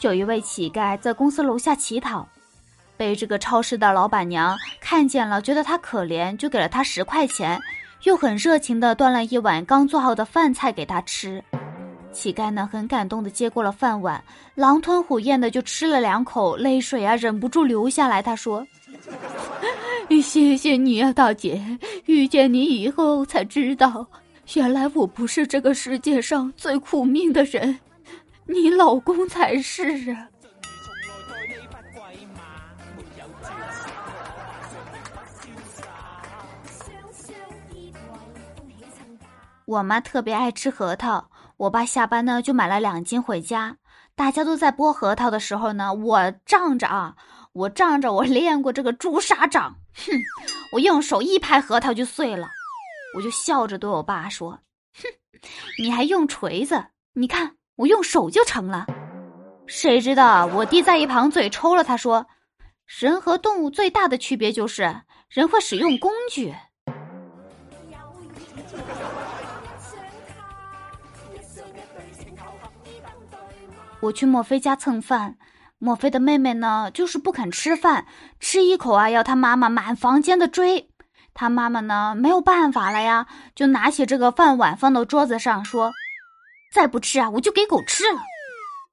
有一位乞丐在公司楼下乞讨，被这个超市的老板娘看见了，觉得他可怜，就给了他十块钱，又很热情的端了一碗刚做好的饭菜给他吃。乞丐呢，很感动的接过了饭碗，狼吞虎咽的就吃了两口，泪水啊忍不住流下来。他说：“谢谢你啊，大姐，遇见你以后才知道，原来我不是这个世界上最苦命的人，你老公才是啊。”我妈特别爱吃核桃。我爸下班呢，就买了两斤回家。大家都在剥核桃的时候呢，我仗着啊，我仗着我练过这个朱砂掌，哼，我用手一拍核桃就碎了。我就笑着对我爸说：“哼，你还用锤子？你看我用手就成了。”谁知道我弟在一旁嘴抽了，他说：“人和动物最大的区别就是人会使用工具。”我去墨菲家蹭饭，墨菲的妹妹呢，就是不肯吃饭，吃一口啊，要他妈妈满房间的追。他妈妈呢，没有办法了呀，就拿起这个饭碗放到桌子上，说：“再不吃啊，我就给狗吃了。”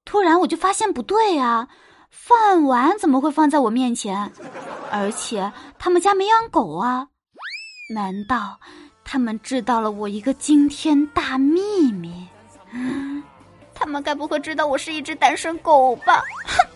突然我就发现不对啊，饭碗怎么会放在我面前？而且他们家没养狗啊？难道他们知道了我一个惊天大秘密？他们该不会知道我是一只单身狗吧？哼！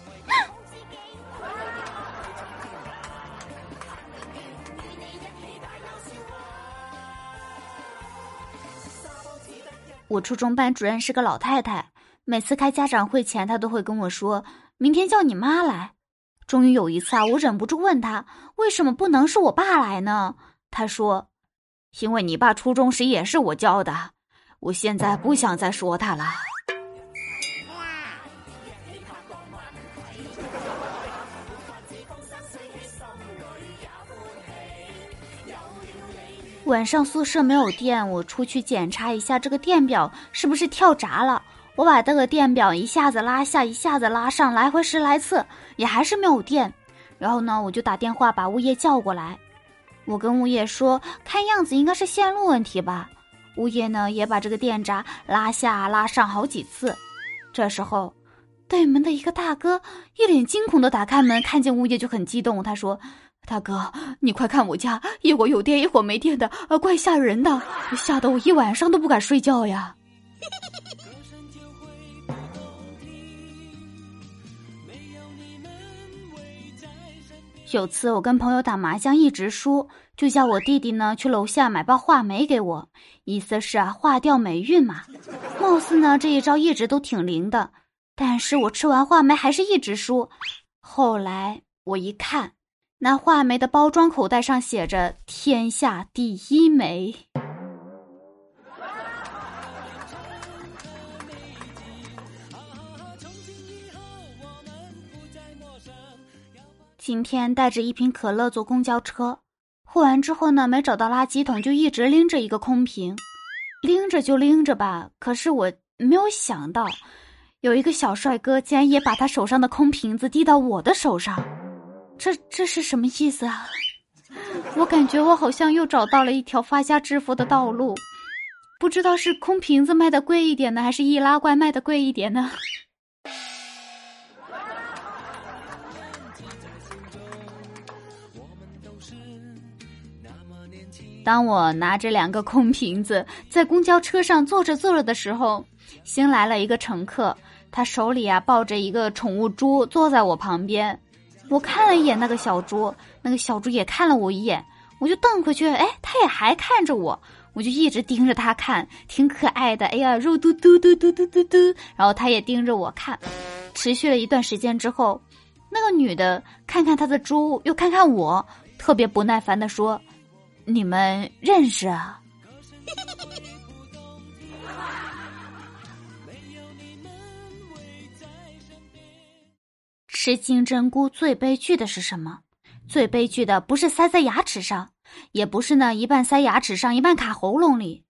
我初中班主任是个老太太，每次开家长会前，她都会跟我说：“明天叫你妈来。”终于有一次啊，我忍不住问她：“为什么不能是我爸来呢？”她说：“因为你爸初中时也是我教的，我现在不想再说他了。”晚上宿舍没有电，我出去检查一下这个电表是不是跳闸了。我把这个电表一下子拉下，一下子拉上，来回十来次，也还是没有电。然后呢，我就打电话把物业叫过来。我跟物业说，看样子应该是线路问题吧。物业呢也把这个电闸拉下拉上好几次。这时候，对门的一个大哥一脸惊恐的打开门，看见物业就很激动，他说。大哥，你快看我家，一会儿有电，一会儿没电的，啊，怪吓人的，吓得我一晚上都不敢睡觉呀。有次我跟朋友打麻将一直输，就叫我弟弟呢去楼下买包话梅给我，意思是啊化掉霉运嘛。貌似呢这一招一直都挺灵的，但是我吃完话梅还是一直输。后来我一看。那话梅的包装口袋上写着“天下第一梅”。今天带着一瓶可乐坐公交车，喝完之后呢，没找到垃圾桶，就一直拎着一个空瓶，拎着就拎着吧。可是我没有想到，有一个小帅哥竟然也把他手上的空瓶子递到我的手上。这这是什么意思啊？我感觉我好像又找到了一条发家致富的道路，不知道是空瓶子卖的贵一点呢，还是易拉罐卖的贵一点呢？当我拿着两个空瓶子在公交车上坐着坐着的时候，新来了一个乘客，他手里啊抱着一个宠物猪，坐在我旁边。我看了一眼那个小猪，那个小猪也看了我一眼，我就瞪回去，哎，它也还看着我，我就一直盯着它看，挺可爱的。哎呀，肉嘟嘟嘟嘟嘟嘟嘟，然后它也盯着我看，持续了一段时间之后，那个女的看看她的猪，又看看我，特别不耐烦的说：“你们认识啊？”吃金针菇最悲剧的是什么？最悲剧的不是塞在牙齿上，也不是呢一半塞牙齿上一半卡喉咙里，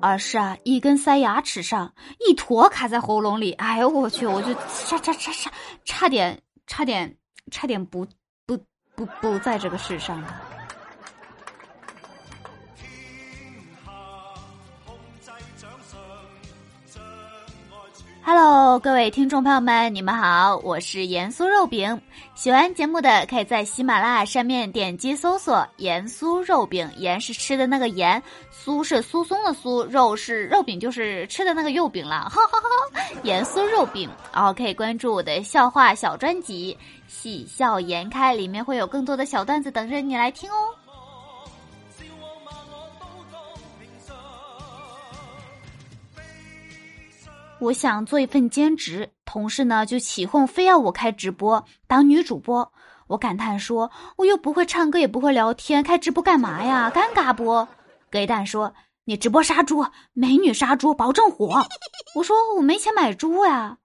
而是啊一根塞牙齿上，一坨卡在喉咙里。哎呦我去，我就差差差差差点差点差点不不不不在这个世上了。Hello，各位听众朋友们，你们好，我是盐酥肉饼。喜欢节目的可以在喜马拉雅上面点击搜索“盐酥肉饼”，盐是吃的那个盐，酥是酥松的酥，肉是肉饼，就是吃的那个肉饼了。哈哈哈，盐酥肉饼，然后可以关注我的笑话小专辑《喜笑颜开》，里面会有更多的小段子等着你来听哦。我想做一份兼职，同事呢就起哄，非要我开直播当女主播。我感叹说：“我又不会唱歌，也不会聊天，开直播干嘛呀？尴尬不？”给蛋说：“你直播杀猪，美女杀猪，保证火。”我说：“我没钱买猪呀。”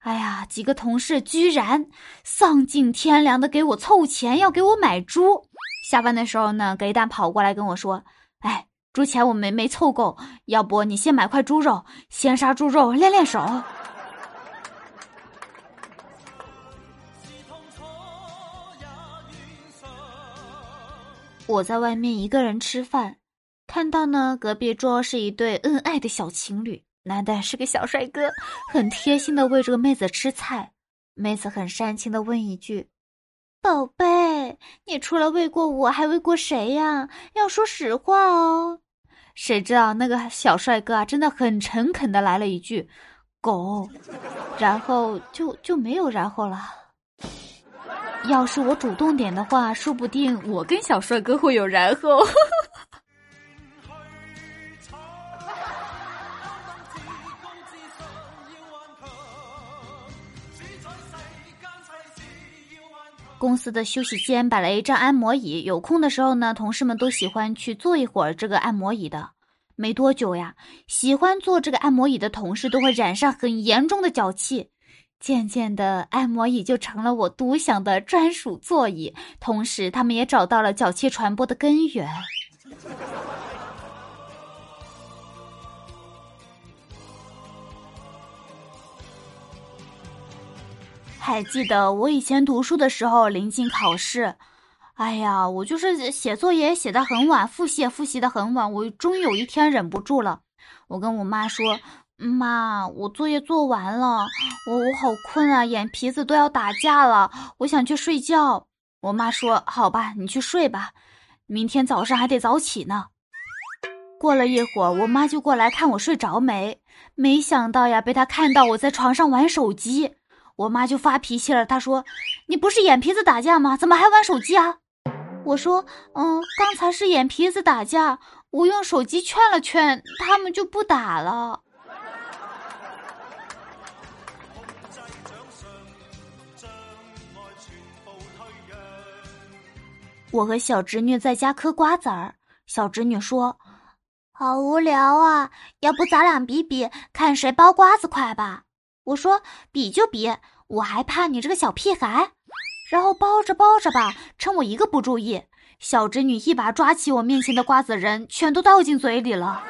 哎呀，几个同事居然丧尽天良的给我凑钱，要给我买猪。下班的时候呢，给蛋跑过来跟我说：“哎。”猪钱我没没凑够，要不你先买块猪肉，先杀猪肉练练手。我在外面一个人吃饭，看到呢隔壁桌是一对恩爱的小情侣，男的是个小帅哥，很贴心的喂这个妹子吃菜，妹子很煽情的问一句。宝贝，你除了喂过我，还喂过谁呀？要说实话哦。谁知道那个小帅哥啊，真的很诚恳的来了一句“狗”，然后就就没有然后了。要是我主动点的话，说不定我跟小帅哥会有然后。公司的休息间摆了一张按摩椅，有空的时候呢，同事们都喜欢去坐一会儿这个按摩椅的。没多久呀，喜欢坐这个按摩椅的同事都会染上很严重的脚气，渐渐的，按摩椅就成了我独享的专属座椅。同时，他们也找到了脚气传播的根源。还记得我以前读书的时候，临近考试，哎呀，我就是写作业写的很晚，复习也复习的很晚。我终于有一天忍不住了，我跟我妈说：“妈，我作业做完了，我我好困啊，眼皮子都要打架了，我想去睡觉。”我妈说：“好吧，你去睡吧，明天早上还得早起呢。”过了一会儿，我妈就过来看我睡着没，没想到呀，被她看到我在床上玩手机。我妈就发脾气了，她说：“你不是眼皮子打架吗？怎么还玩手机啊？”我说：“嗯，刚才是眼皮子打架，我用手机劝了劝，他们就不打了。”我和小侄女在家嗑瓜子儿，小侄女说：“好无聊啊，要不咱俩比比，看谁剥瓜子快吧。”我说比就比，我还怕你这个小屁孩。然后包着包着吧，趁我一个不注意，小侄女一把抓起我面前的瓜子仁，全都倒进嘴里了。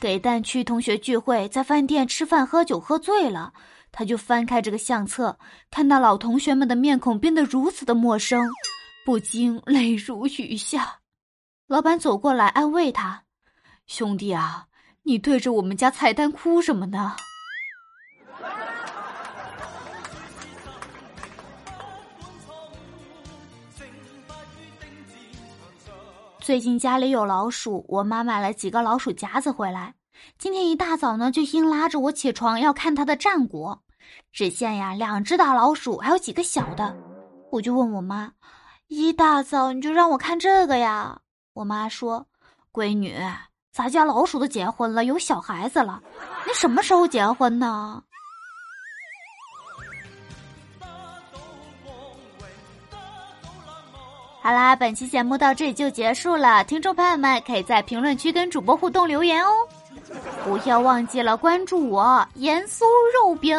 给蛋去同学聚会，在饭店吃饭喝酒喝醉了，他就翻开这个相册，看到老同学们的面孔变得如此的陌生，不禁泪如雨下。老板走过来安慰他：“兄弟啊，你对着我们家菜单哭什么呢？”最近家里有老鼠，我妈买了几个老鼠夹子回来。今天一大早呢，就硬拉着我起床要看它的战果。只见呀，两只大老鼠，还有几个小的。我就问我妈：“一大早你就让我看这个呀？”我妈说：“闺女，咱家老鼠都结婚了，有小孩子了，你什么时候结婚呢？”好啦，本期节目到这里就结束了。听众朋友们可以在评论区跟主播互动留言哦，不要忘记了关注我盐酥肉饼。